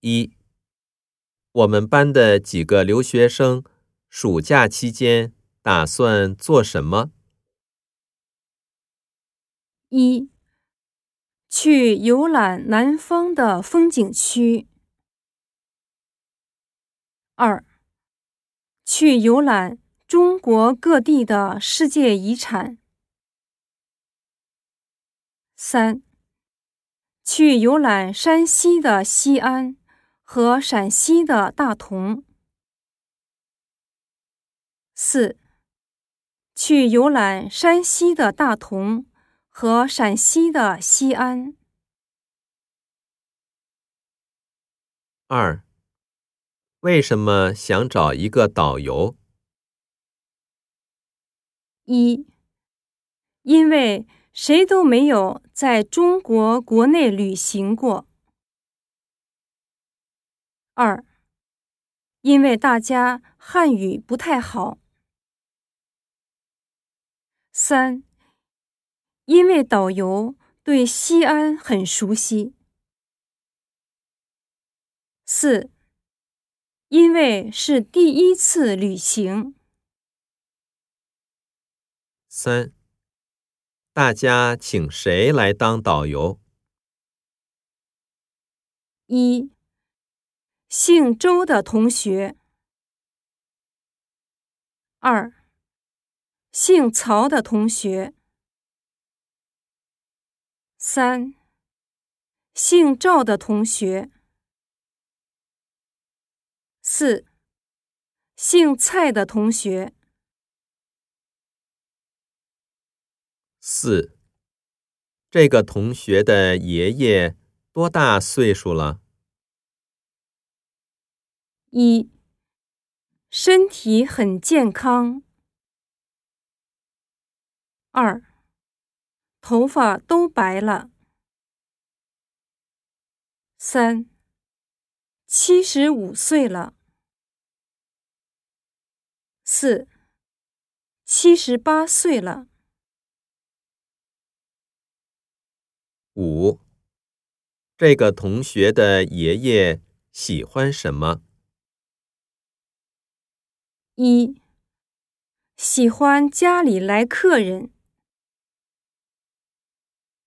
一，我们班的几个留学生暑假期间打算做什么？一，去游览南方的风景区。二，去游览中国各地的世界遗产。三，去游览山西的西安和陕西的大同。四，去游览山西的大同和陕西的西安。二，为什么想找一个导游？一，因为。谁都没有在中国国内旅行过。二，因为大家汉语不太好。三，因为导游对西安很熟悉。四，因为是第一次旅行。三。大家请谁来当导游？一，姓周的同学。二，姓曹的同学。三，姓赵的同学。四，姓蔡的同学。四，这个同学的爷爷多大岁数了？一，身体很健康。二，头发都白了。三，七十五岁了。四，七十八岁了。五，这个同学的爷爷喜欢什么？一，喜欢家里来客人。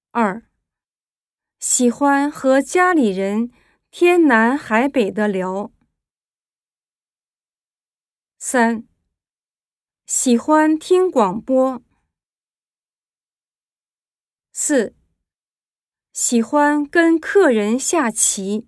二，喜欢和家里人天南海北的聊。三，喜欢听广播。四。喜欢跟客人下棋。